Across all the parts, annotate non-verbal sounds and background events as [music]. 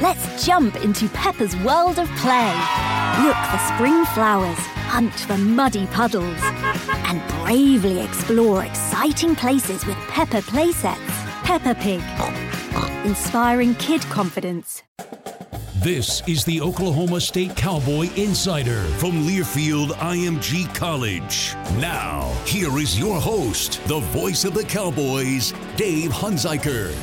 Let's jump into Peppa's world of play. Look for spring flowers, hunt for muddy puddles, and bravely explore exciting places with Peppa playsets. Peppa Pig, inspiring kid confidence. This is the Oklahoma State Cowboy Insider from Learfield IMG College. Now, here is your host, the voice of the Cowboys, Dave Hunziker.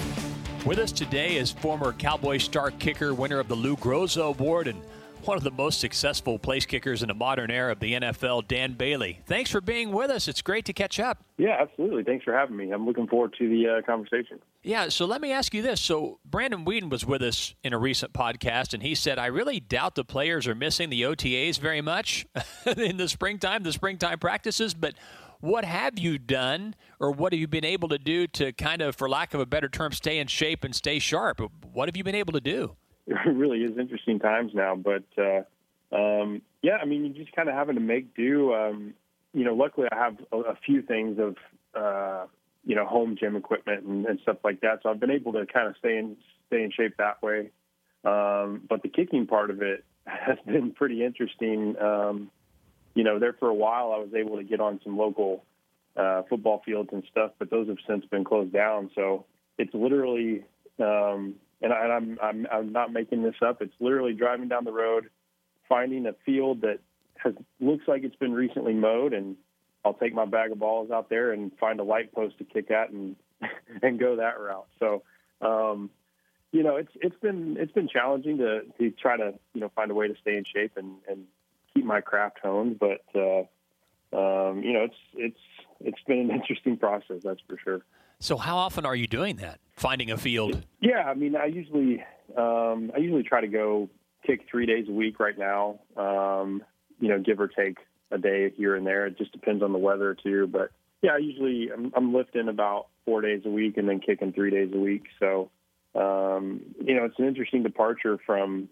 With us today is former Cowboy star kicker, winner of the Lou Groza Award, and one of the most successful place kickers in the modern era of the NFL, Dan Bailey. Thanks for being with us. It's great to catch up. Yeah, absolutely. Thanks for having me. I'm looking forward to the uh, conversation. Yeah, so let me ask you this. So, Brandon Weeden was with us in a recent podcast, and he said, I really doubt the players are missing the OTAs very much [laughs] in the springtime, the springtime practices, but what have you done or what have you been able to do to kind of, for lack of a better term, stay in shape and stay sharp? What have you been able to do? [laughs] It really is interesting times now, but uh, um, yeah, I mean, you're just kind of having to make do. Um, you know, luckily I have a, a few things of, uh, you know, home gym equipment and, and, stuff like that. So I've been able to kind of stay in, stay in shape that way. Um, but the kicking part of it [laughs] has been pretty interesting. Um, you know, there for a while, I was able to get on some local uh, football fields and stuff, but those have since been closed down. So it's literally, um, and, I, am I'm, I'm not making this up. It's literally driving down the road, finding a field that has looks like it's been recently mowed, and I'll take my bag of balls out there and find a light post to kick at and [laughs] and go that route. So. Um, you know, it's it's been it's been challenging to to try to you know find a way to stay in shape and and keep my craft honed. But uh, um, you know, it's it's it's been an [laughs] interesting process, that's for sure. So, how often are you doing that? Finding a field? Yeah, I mean, I usually um, I usually try to go kick three days a week right now. Um, you know, give or take a day here and there. It just depends on the weather too. But yeah, I usually I'm, I'm lifting about four days a week and then kicking three days a week. So um, you know, it's an interesting departure from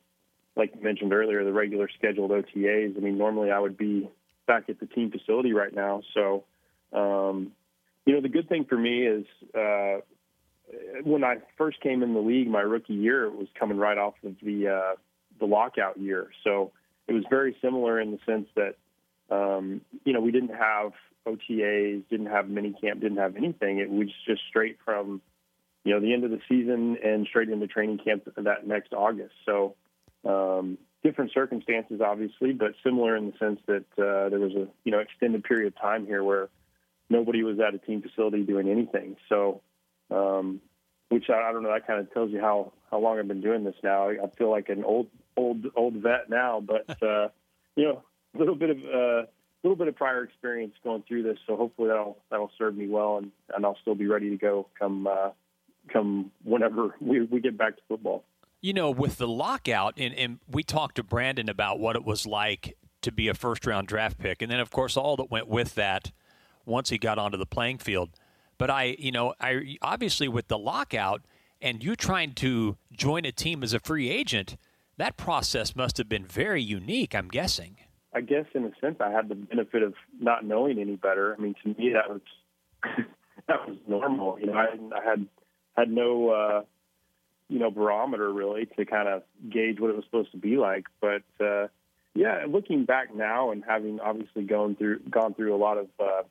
like you mentioned earlier, the regular scheduled OTAs. I mean, normally I would be back at the team facility right now. So, um, you know, the good thing for me is uh, when I first came in the league, my rookie year it was coming right off of the uh, the lockout year. So it was very similar in the sense that um, you know we didn't have OTAs, didn't have mini camp, didn't have anything. It was just straight from you know the end of the season and straight into training camp that next August. So um, different circumstances, obviously, but similar in the sense that uh, there was a you know extended period of time here where nobody was at a team facility doing anything. So, um, which I, I don't know, that kind of tells you how how long I've been doing this now. I feel like an old old old vet now, but [laughs] uh, you know, a little bit of a uh, little bit of prior experience going through this, so hopefully that'll that'll serve me well, and, and I'll still be ready to go come uh, come whenever we, we get back to football you know, with the lockout, and, and we talked to Brandon about what it was like to be a first round draft pick, and then of course all that went with that once he got onto the playing field. But I, you know, I obviously with the lockout and you trying to join a team as a free agent, that process must have been very unique. I'm guessing. I guess in a sense, I had the benefit of not knowing any better. I mean, to me, that was [laughs] that was normal. You know, I, I had had no uh, you know barometer really to kind of gauge what it was supposed to be like. But uh, yeah, looking back now and having obviously gone through gone through a lot of uh,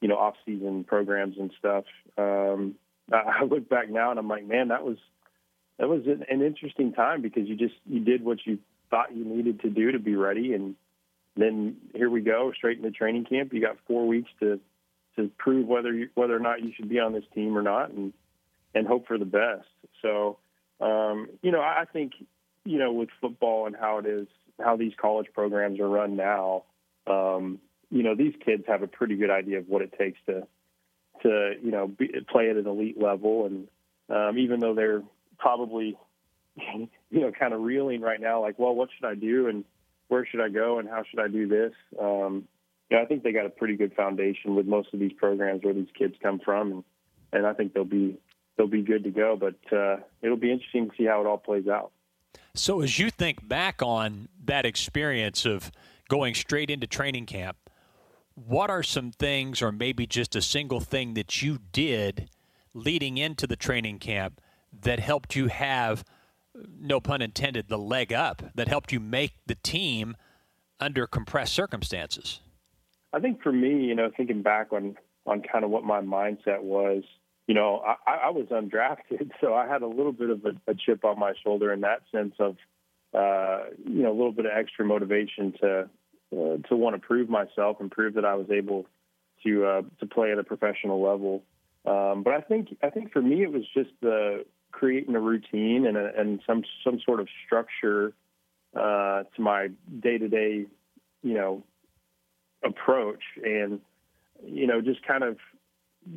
you know off season programs and stuff, um, [laughs] I look back now and I'm like, man, that was that was an, an interesting time because you just you did what you thought you needed to do to be ready. And then here we go straight into training camp. You got four weeks to to prove whether you, whether or not you should be on this team or not and and hope for the best. So um, you know I think you know with football and how it is how these college programs are run now um, you know these kids have a pretty good idea of what it takes to to you know be, play at an elite level and um, even though they're probably [laughs] you know, kind of reeling right now, like, well, what should I do and where should I go and how should I do this? Um, yeah, I think they got a pretty good foundation with most of these programs where these kids come from, and, and I think they'll be they'll be good to go. But uh, it'll be interesting to see how it all plays out. So, as you think back on that experience of going straight into training camp, what are some things, or maybe just a single thing that you did leading into the training camp that helped you have no pun intended, the leg up that helped you make the team under compressed circumstances? I think for me, you know, thinking back on on kind of what my mindset was, you know, I, I was undrafted, [laughs] so I had a little bit of a, a chip on my shoulder in that sense of, uh, you know, a little bit of extra motivation to uh, to want to prove myself and prove that I was able to uh, to play at a professional level. Um, but I think I think for me it was just the creating a routine and, a, and some some sort of structure uh, to my day to day, you know, approach, and you know, just kind of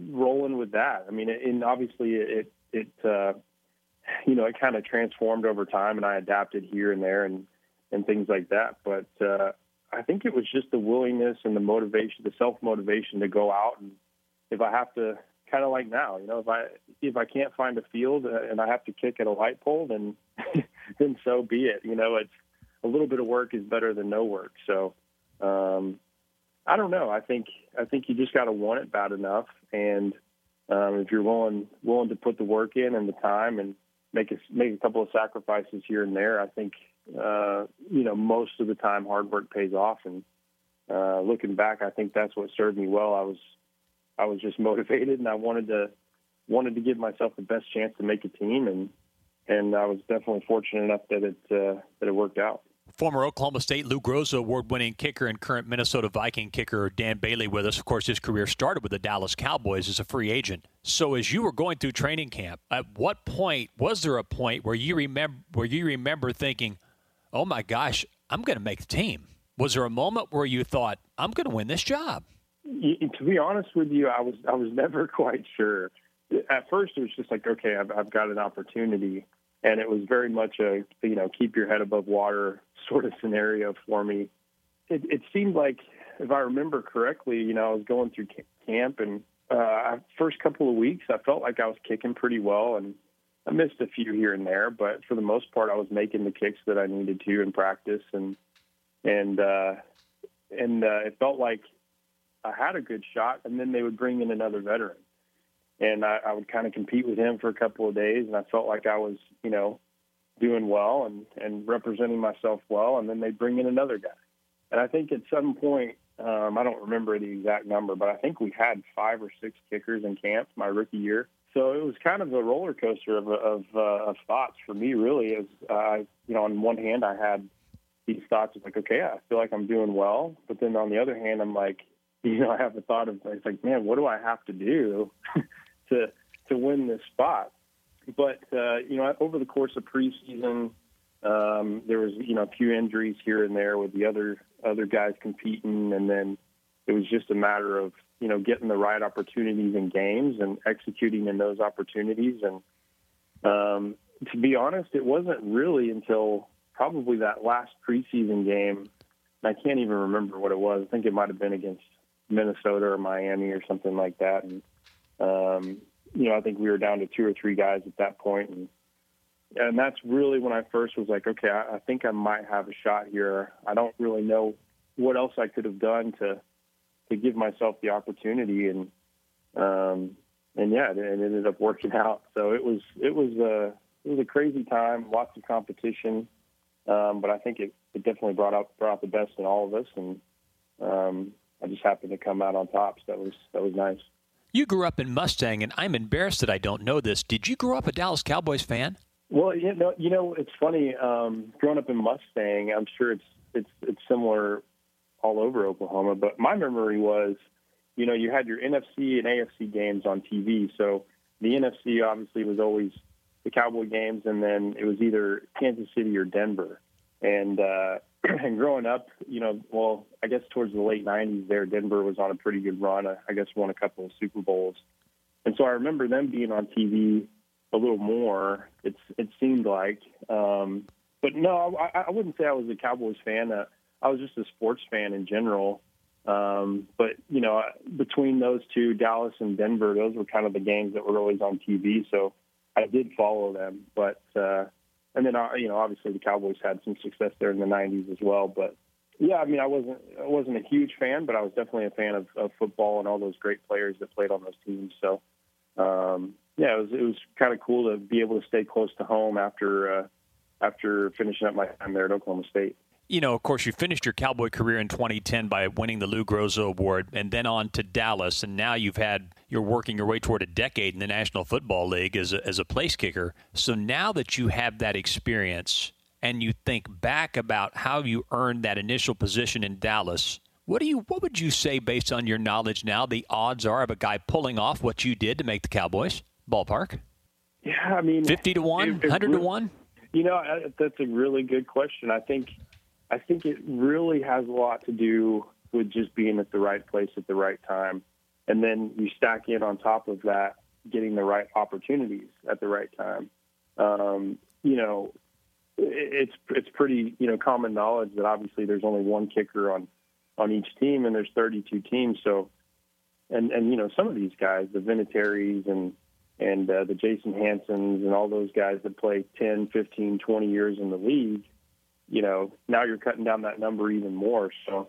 rolling with that. I mean, and obviously it it uh, you know it kind of transformed over time, and I adapted here and there and and things like that. But uh, I think it was just the willingness and the motivation, the self motivation to go out and if I have to kind of like now. You know, if I if I can't find a field uh, and I have to kick at a light pole, then [laughs] then so be it. You know, it's a little bit of work is better than no work. So um, I don't know. I think I think you just got to want it bad enough, and um, if you're willing willing to put the work in and the time and make a make a couple of sacrifices here and there, I think uh, you know most of the time hard work pays off. And uh, looking back, I think that's what served me well. I was I was just [laughs] motivated and I wanted to wanted to give myself the best chance to make a team and and I was definitely fortunate enough that it uh, that it worked out. Former Oklahoma State Lou Groza award-winning kicker and current Minnesota Viking kicker Dan Bailey with us. Of course, his career started with the Dallas Cowboys as a free agent. So, as you were going through training camp, at what point was there a point where you remember where you remember thinking, "Oh my gosh, I'm going to make the team"? Was there a moment where you thought, "I'm going to win this job"? to be honest with you, I was I was [laughs] never quite sure. At first, it was just like, okay, I've, I've got an opportunity, and it was very much a you know keep your head above water [laughs] sort of scenario for me. It, it seemed like, if I remember correctly, you know, I was going through camp, and uh, first couple of weeks, I felt like I was kicking pretty well, and I missed a few here and there, but for the most part, I was making the kicks that I needed to in practice, and and uh, and uh, it felt like I had a good shot, and then they would bring in another veteran, and I, I would kind of compete with him for a couple of days, and I felt like I was, you know, doing well and and representing myself well, and then they bring in another guy, and I think at some point, um, I don't remember the exact number, but I think we had five or six kickers in camp my rookie year. So it was kind of a roller coaster of of, uh, of thoughts for me, really. As uh, you know, on one hand, I had these thoughts of like, okay, I feel like I'm doing well, but then on the other hand, I'm like, [laughs] you know, I have the thought of it's like, man, what do I have to do [laughs] to to win this spot? But uh, you know, over the course of preseason, um, there was you know a few injuries here and there with the other other guys competing, and then it was just a matter of you know getting the right opportunities in games and executing in those opportunities. And um, to be honest, it wasn't really until probably that last preseason game. I can't even remember what it was. I think it might have been against Minnesota or Miami or something like that. And um, you know, I think we were down to two or three guys at that point, and and that's really when I first was like, okay, I, I think I might have a shot here. I don't really know what else I could have done to to give myself the opportunity and um, and yeah, it, it ended up working [laughs] out. So it was it was a it was a crazy time, lots of competition, um, but I think it, it definitely brought out brought out the best in all of us, and um, I just happened to come out on top. So that was that was nice. You grew up in Mustang, and I'm embarrassed that I don't know this. Did you grow up a Dallas Cowboys fan? Well, you know, you know, it's funny. Um, growing up in Mustang, I'm sure it's it's it's similar all over Oklahoma. But my memory was, you know, you had your NFC and AFC games on TV. So the NFC obviously was always the Cowboy games, and then it was either Kansas City or Denver. And uh, [clears throat] and growing up, you know, well, I guess towards the late '90s, there Denver was on a pretty good run. I guess won a couple of Super Bowls, and so I remember them being on TV a little more. It's it seemed like, um, but no, I, I wouldn't say I was a Cowboys fan. Uh, I was just a sports fan in general. Um, but you know, between those two, Dallas and Denver, those were kind of the games that were always on TV. So I did follow them, but. Uh, and then uh, you know obviously the Cowboys had some success there in the '90s as well. But yeah, I mean I wasn't I wasn't a huge fan, but I was definitely a fan of, of football and all those great players that played on those teams. So um, yeah, it was it was kind of cool to be able to stay close to home after uh, after finishing up my time there at Oklahoma State you know, of course, you finished your Cowboy career in 2010 by winning the Lou Groza Award, and then on to Dallas, and now you've had you're working your way toward a decade in the National Football League as a, as a place kicker. So now that you have that experience, and you think back about how you earned that initial position in Dallas, what do you what would you say based on your knowledge now? The odds are of a guy pulling off what you did to make the Cowboys ballpark. Yeah, I mean, fifty to 1, one, hundred to one. You know, that's a really good question. I think I think it really has a lot to do with just being at the right place at the right time. And then you stack in on top of that, getting the right opportunities at the right time. Um, you know, it's it's pretty you know common knowledge that obviously there's only one kicker on on each team, and there's 32 teams. So, and and you know some of these guys, the Vinatieri's and and uh, the Jason Hansons and all those guys that play 10, 15, 20 years in the league, you know, now you're cutting down that number even more. So,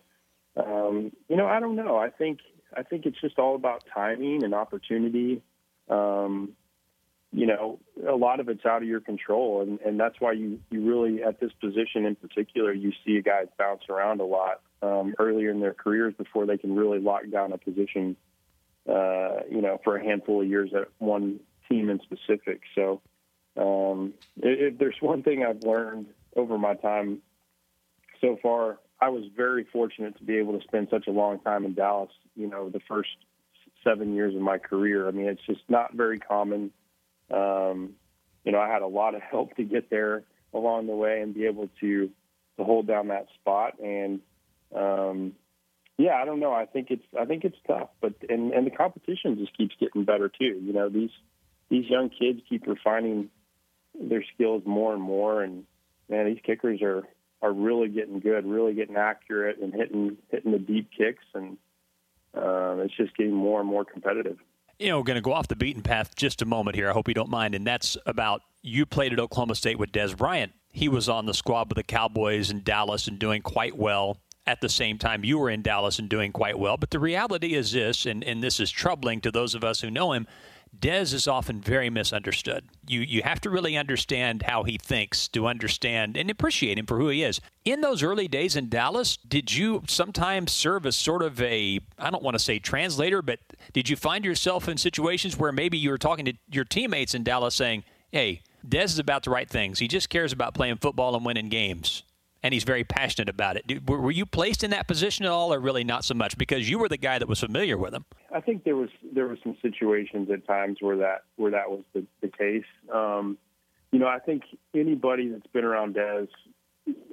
um, you know, I don't know. I think I think it's just all about timing and opportunity. Um, you know, a lot of it's out of your control, and, and that's why you you really at this position in particular, you see guys bounce around a lot um, earlier in their careers before they can really lock down a position. Uh, you know, for a handful of years at one team in specific. So, um, if, if there's one thing I've learned over my time so far, I was very fortunate to be able to spend such a long time in Dallas. You know, the first seven years of my career. I mean, it's just not very common. Um, you know, I had a lot of help to get there along the way and be able to to hold down that spot. And um, yeah, I don't know. I think it's I think it's tough, but and and the competition just keeps getting better too. You know, these these young kids keep refining their skills more and more, and man, these kickers are are really getting good, really getting accurate and hitting hitting the deep kicks, and um, it's just getting more and more competitive. You know, we're going to go off the beaten path just a moment here. I hope you don't mind, and that's about you played at Oklahoma State with Dez Bryant. He was on the squad with the Cowboys in Dallas and doing quite well. At the same time, you were in Dallas and doing quite well. But the reality is this, and, and this is troubling to those of us who know him Dez is often very misunderstood. You you have to really understand how he thinks to understand and appreciate him for who he is. In those early days in Dallas, did you sometimes serve as sort of a I don't want to say translator, but did you find yourself in situations where maybe you were talking to your teammates in Dallas saying, "Hey, Dez is about the right things. He just cares about playing football and winning games." And he's very passionate about it. Were you placed in that position at all, or really not so much because you were the guy that was familiar with him? I think there was there were some situations at times where that where that was the, the case. Um, you know, I think anybody that's been around Dez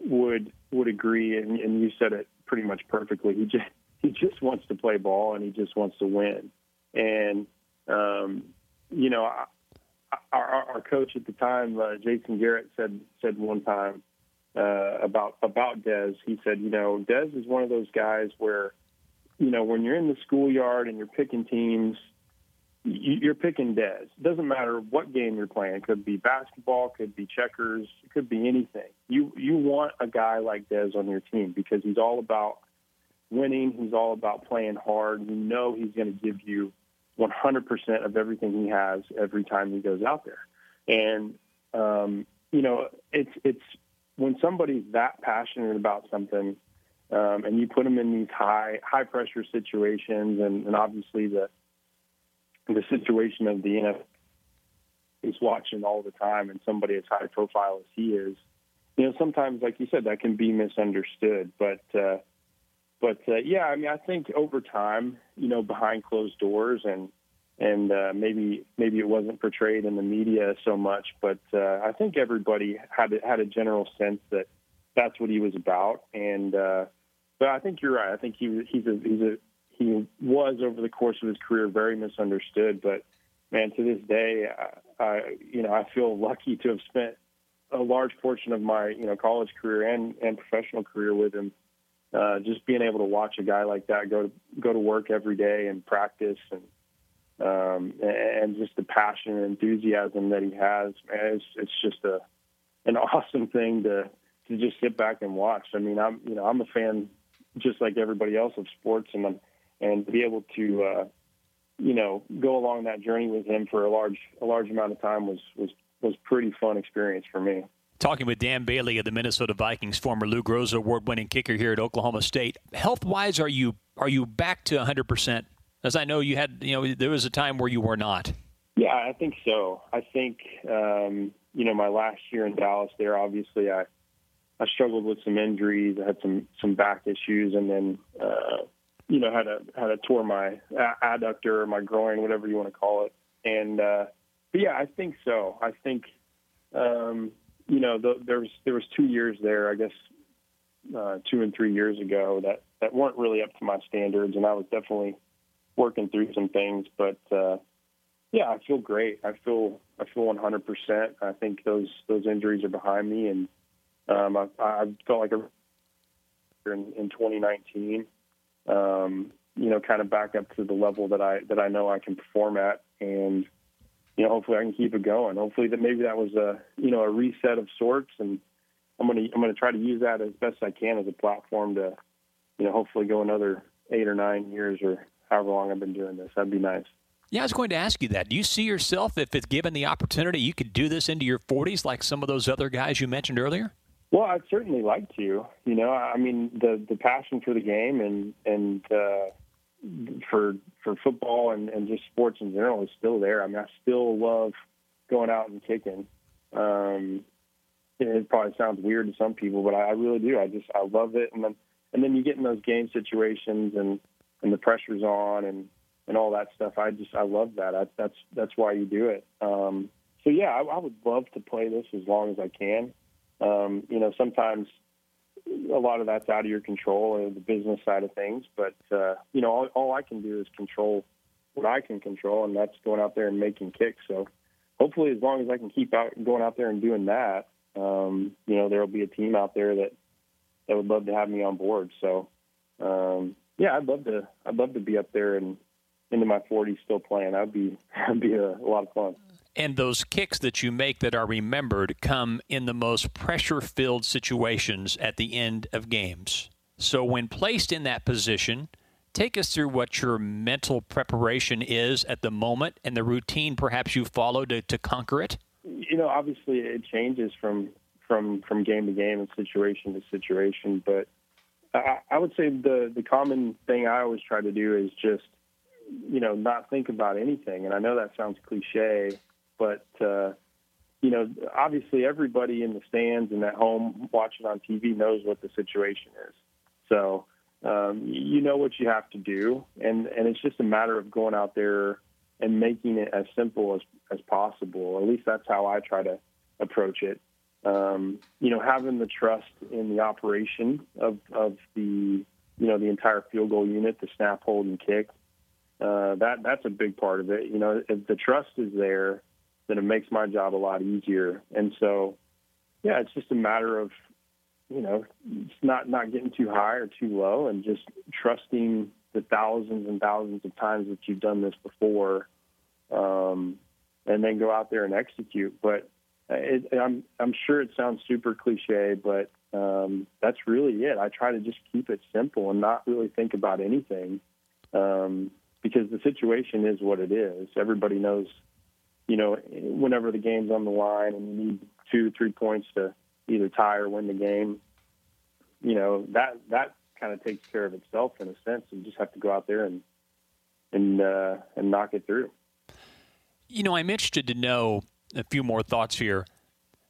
would would agree, and, and you said it pretty much perfectly. He just he just wants to play ball and he just wants to win. And um, you know, our, our coach at the time, uh, Jason Garrett, said said one time uh, about about Dez. He said, you know, Dez is one of those guys where, you know, when you're in the schoolyard and you're picking teams, you're picking Dez. It doesn't matter what game you're playing. It could be basketball, could be checkers, it could be anything. You you want a guy like Dez on your team because he's all about winning. He's all about playing hard. You know he's going to give you 100% of everything he has every time he goes out there. And um, you know, it's it's when somebody's that passionate about something, um, and you put them in these high high pressure situations, and, and obviously the the situation of the NFL is watching all the time, and somebody as high profile as he is, you know, sometimes, like you said, that can be misunderstood. But uh, but uh, yeah, I mean, I think over time, you know, behind closed doors and and uh, maybe maybe it wasn't portrayed in the media so much, but uh, I think everybody had had a general sense that that's what he was about. And uh, but I think you're right. I think he he's a he's a he was over the course of his career very misunderstood. But man, to this day, I, I you know I feel lucky to have spent a large portion of my you know college career and and professional career with him. Uh, just being able to watch a guy like that go to go to work every day and practice and um, and just the passion and enthusiasm that he has. Man, it's it's just a an [laughs] awesome thing to to just sit back and watch. I mean, I'm you know I'm a fan just like everybody else of sports, and and to be able to uh, you know go along that journey with him for a large a large amount of time was was was pretty fun experience for me. Talking with Dan Bailey of the Minnesota Vikings, former Lou Groza award-winning kicker here at Oklahoma State. Health-wise, are you are you back to 100 percent as I know you had, you know, there was a time where you were not. Yeah, I think so. I think, um, you know, my last year in Dallas, there obviously I, I struggled with some injuries. I had some some back issues, and then, uh, you know, had a had a tore my adductor or my groin, whatever you want to call it. And uh, but yeah, I think so. I think, um, you know, the, there was there was two years there, I guess, uh, two and three years ago that that weren't really up to my standards, and I was definitely working through some things. But uh, yeah, I feel great. I feel I feel 100. percent I think those those injuries are behind me, and um, I, I felt like a in, in 2019. Um, you know, kind of back up to the level that I that I know I can perform at, and you know, hopefully I can keep it going. Hopefully that maybe that was a you know a reset of sorts, and I'm gonna I'm gonna try to use that as best I can as a platform to you know hopefully go another eight or nine years or however long I've been doing this. That'd be nice. Yeah, I was going to ask you that. Do you see yourself, if it's given the opportunity, you could do this into your 40s like some of those other guys you mentioned earlier? Well, I'd certainly like to. You know, I mean, the the passion for the game and and uh, for for football and, and just sports in general is still there. I mean, I still love going out and kicking. Um, it probably sounds weird to some people, but I, I really do. I just I love it, and then and then you get in those game situations and and the pressure's on and and all that stuff. I just I love that. I, that's that's why you do it. Um, so yeah, I, I would love to play this as long as I can. Um, you know, sometimes a lot of that's out of your control or the business side of things. But uh, you know, all, all I can do is control what I can control, and that's going out there and making kicks. So hopefully, as long as I can keep out going out there and doing that, um, you know, there will be a team out there that that would love to have me on board. So yeah, I'd love to. I'd love to be up there and into my 40s still playing. That'd be [laughs] that'd be a, a lot of fun. And those kicks that you make that are remembered come in the most pressure-filled situations at the end of games. So when placed in that position, take us through what your mental preparation is at the moment and the routine perhaps you follow to, to conquer it. You know, obviously it changes from from from game to game and situation to situation, but I, would say the the common thing I always try to do is just you know not think about anything. And I know that sounds cliche, but uh, you know obviously everybody in the stands and at home watching on TV knows what the situation is. So um, you know what you have to do, and and it's just a matter of going out there and making it as simple as as possible. At least that's how I try to approach it um, you know, having the trust in the operation of, of the, you know, the entire field goal unit, the snap, hold, and kick, uh, that that's a big part of it. You know, if the trust is there, then it makes my job a lot easier. And so, yeah, it's just a matter of, you know, it's not not getting too high or too low, and just trusting the thousands and thousands of times that you've done this before, um, and then go out there and execute. But it, I'm I'm sure it sounds super cliche, but um, that's really it. I try to just keep it simple and not really think about anything um, because the situation is what it is. Everybody knows, you know, whenever the game's on the line and you need two, three points to either tie or win the game, you know that that kind of takes care of itself in a sense. You just have to go out there and and uh, and knock it through. You know, I'm interested to know a few more thoughts here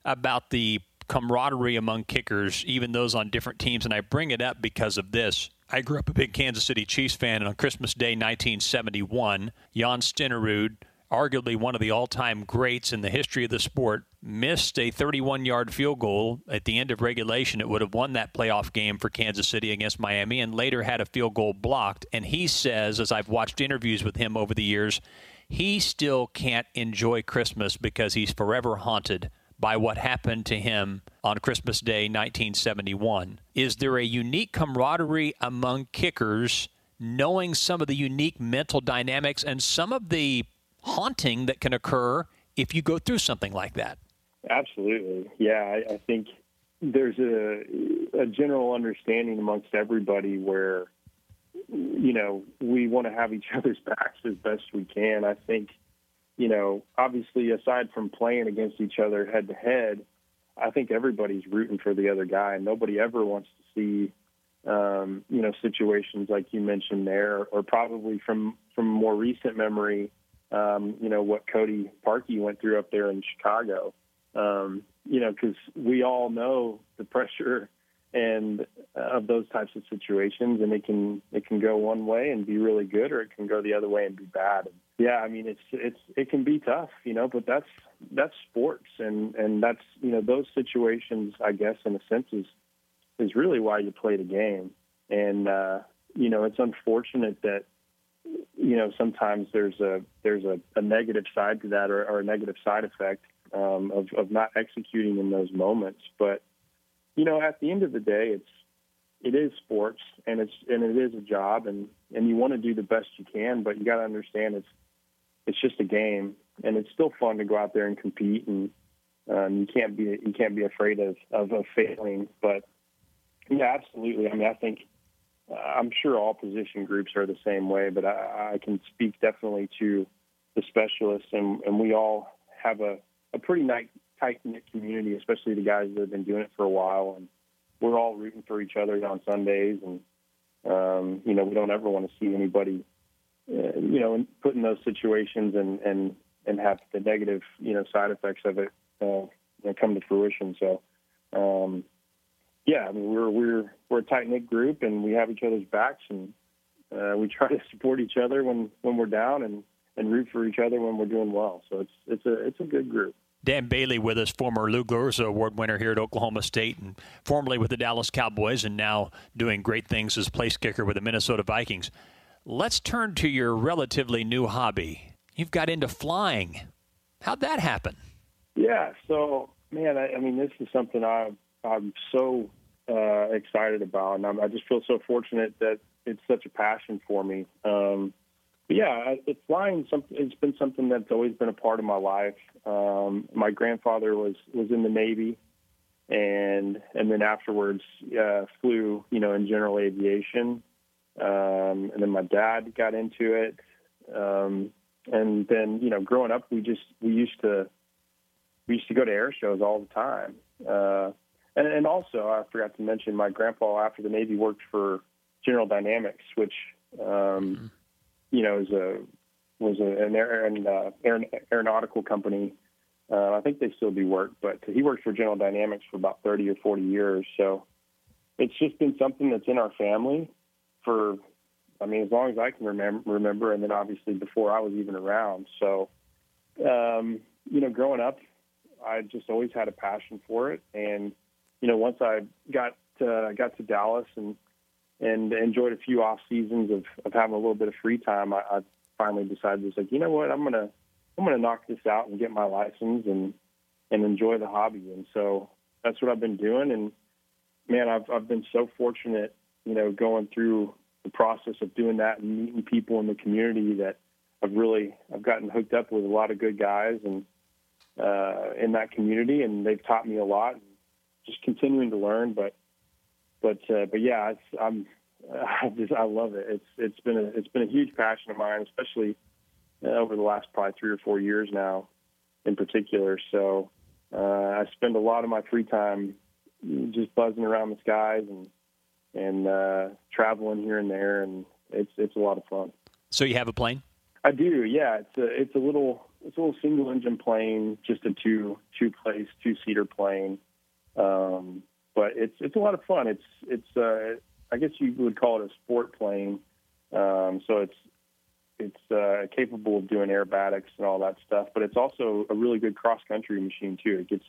about the camaraderie among kickers, even those on different teams. And I bring it up because of this. I grew up a big Kansas City Chiefs fan, and on Christmas Day 1971, Jan Stenerud, arguably one of the all time greats in the history of the sport, missed a 31 yard field goal at the end of regulation. It would have won that playoff game for Kansas City against Miami, and later had a field goal blocked. And he says, as I've watched interviews with him over the years, he still can't enjoy Christmas because he's forever haunted by what happened to him on Christmas Day 1971. Is there a unique camaraderie among kickers, knowing some of the unique mental dynamics and some of the haunting that can occur if you go through something like that? Absolutely. Yeah, I, I think there's a, a general understanding amongst everybody where, you know, we want to have each [laughs] other's backs as best we can. I think you know, obviously, aside from playing against each other head to head, I think everybody's rooting for the other guy. Nobody ever wants to see, um, you know, situations like you mentioned there, or probably from from more recent memory, um, you know, what Cody Parkey went through up there in Chicago. Um, you know, because we all know the [laughs] pressure and uh, of those types of situations, and it can it can go one way and be really good, or it can go the other way and be bad. And yeah, I mean it's it's it can be tough, you know, but that's that's sports and and that's you know those situations I guess in a sense is is really why you play the game. And uh, you know, it's unfortunate that you know sometimes there's a there's a, a negative side to that or, or a negative side effect um, of of not executing in those moments. But you know, at the end of the day, it's it is sports and it's and it is a job and and you want to do the best you can, but you got to understand it's it's just a game, and it's still fun to go out there and compete, and um, you can't be you can't be afraid of, of of failing. But yeah, absolutely. I mean, I think uh, I'm sure all position groups are the same way, but I, I can speak definitely to the specialists, and, and we all have a, a pretty tight knit community, especially the guys that have been doing it for a while, and we're all rooting for each other on Sundays, and um, you know we don't ever want to see anybody uh, you know, put in those situations and and and have the negative, you know, side effects of it uh, come to fruition. So, um, yeah, I mean, we're we're we're a tight knit group, and we have each other's backs, and uh, we try to support each other when when we're down, and and root for each other when we're doing well. So it's it's a it's a good group. Dan Bailey with us, former Lou Groza Award winner here at Oklahoma State, and formerly with the Dallas Cowboys, and now doing great things as place kicker with the Minnesota Vikings. Let's turn to your relatively new hobby. You've got into flying. How'd that happen? Yeah, so man, I, I mean, this is something I, I'm so uh, excited about, and I'm, i just feel so fortunate that it's such a passion for me. Um, yeah, flying. It's been something that's always been a part of my life. Um, my grandfather was was in the Navy, and and then afterwards uh, flew, you know, in general aviation. Um, and then my dad got into it. Um, and then, you know, growing up, we just, we used to, we used to go to air shows all the time. Uh, and, and also, I forgot to mention, my grandpa after the Navy worked for General Dynamics, which, um, mm-hmm. You know, is a, was a, an air, an, uh, aeronautical company. Uh, I think they still do work, but he worked for General Dynamics for about 30 or 40 years. So it's just been something that's in our family for, I mean, as long as I can remember, remember, and then obviously before I was even around. So, um, you know, growing up, I just always had a passion for it, and you know, once I got to, got to Dallas and and enjoyed a few off seasons of, of having a little bit of free time, I, I finally decided it's like, you know what, I'm gonna I'm gonna knock this out and get my license and and enjoy the hobby. And so that's what I've been doing. And man, I've I've been so fortunate you know, going through the process of doing that and meeting people in the community that I've really I've gotten hooked up with a lot of good guys and uh, in that community, and they've taught me a lot. And just continuing to learn. But but uh, but yeah, it's, I'm [laughs] I just I love it. It's it's been a it's been a huge passion of mine, especially uh, over the last probably three or four years now, in particular. So uh, I spend a lot of my free time just buzzing around the skies and and uh, traveling here and there, and it's it's a lot of fun. So you have a plane? I do. Yeah, it's a it's a little it's a little single engine plane, just a two two place two seater plane. Um, but it's it's a lot of fun. It's it's uh, I guess you would call it a sport plane. Um, so it's it's uh, capable of doing aerobatics and all that stuff, but it's also a really good cross country machine too. It gets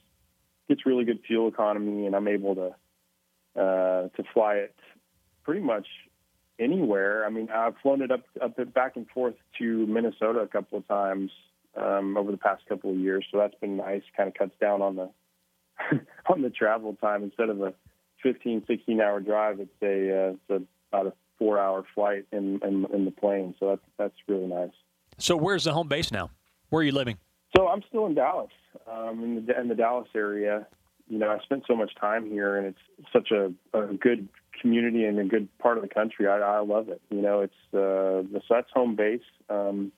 gets really good fuel economy, and I'm able to uh, to fly it pretty much anywhere. I mean, I've flown it up up back and forth to Minnesota a couple of times um, over the past couple of years, so that's been nice. Kind of cuts down on the [laughs] on the travel time instead of a 15, 16 hour drive. It's a uh, it's a, about a four hour flight in, in in the plane, so that's that's really nice. So where's the home base now? Where are you living? So I'm still in Dallas, um, in the in the Dallas area. You know, I spent so much time here, and it's such a, a good community and a good part of the country. I, I love it. You know, it's uh, so that's home base. Um,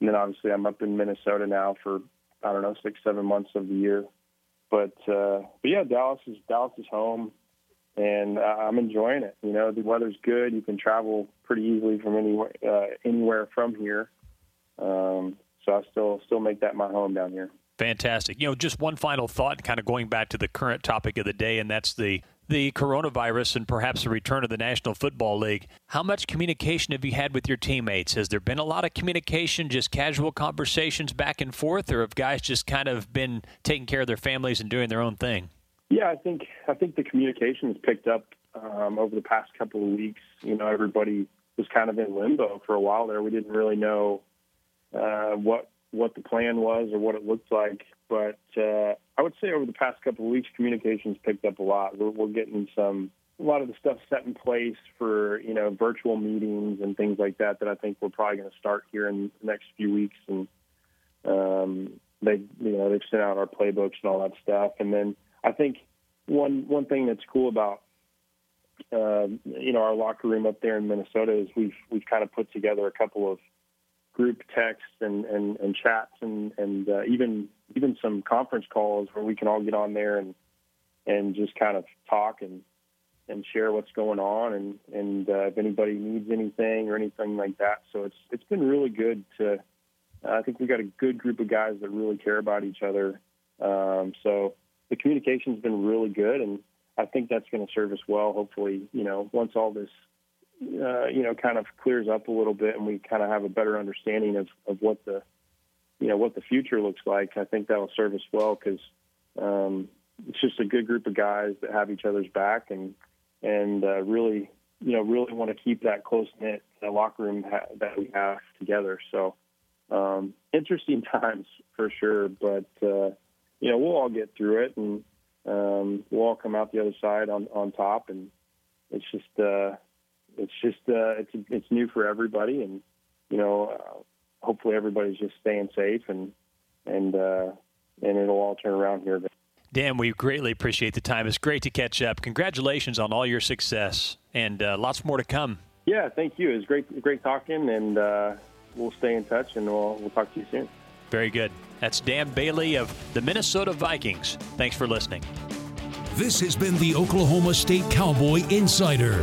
and then obviously I'm up in Minnesota now for I don't know six seven months of the year. But uh, but yeah, Dallas is Dallas is home, and uh, I'm enjoying it. You know, the weather's good. You can travel pretty easily from anywhere uh, anywhere from here. Um, so I still still make that my home down here. Fantastic. You know, just one final thought, kind of going back to the current topic of the day, and that's the the coronavirus and perhaps the return of the National Football League. How much communication have you had with your teammates? Has there been a lot of communication, just casual conversations back and forth, or have guys just kind of been taking care of their families and doing their own thing? Yeah, I think I think the communication has picked up um, over the past couple of weeks. You know, everybody was kind of in limbo for a while there. We didn't really know uh, what what the plan was or what it looked like. But uh, I would say over the past couple of weeks, communications picked up a lot. We're, we're getting some a lot of the stuff set in place for you know virtual meetings and things like that. That I think we're probably going to start here in the next few weeks. And um, they you know they've sent out our playbooks and all that stuff. And then I think one one thing that's cool about uh, you know our locker room up there in Minnesota is we've we've kind of put together a couple of group texts and, and, and chats and, and uh, even even some conference calls where we can all get on there and and just kind of talk and and share what's going on and and uh, if anybody needs anything or anything like that. So it's it's been really good to. Uh, I think we got a good group of guys that really care about each other. Um, so the communication's been really good, and I think that's going to serve us well. Hopefully, you know, once all this uh, you know, kind of clears up a little bit, and we kind of have a better understanding of, of what the, you know, what the future looks like. I think that'll serve us well because um, it's just a good group of guys that have each other's back and and uh, really, you know, really want to keep that close knit uh, locker room ha- that we have together. So um, interesting [laughs] times for sure, but uh, you know, we'll all get through it and um, we'll all come out the other side on on top and it's just uh, it's just uh, it's it's new for everybody, and you know, uh, hopefully everybody's just staying safe, and and uh, and it'll all turn around here. Dan, we greatly appreciate the time. It's great to catch up. Congratulations on all your success, and uh, lots more to come. Yeah, thank you. It was great, great talking, and uh, we'll stay in touch, and we'll we'll talk to you soon. Very good. That's Dan Bailey of the Minnesota Vikings. Thanks for listening. This has been the Oklahoma State Cowboy Insider.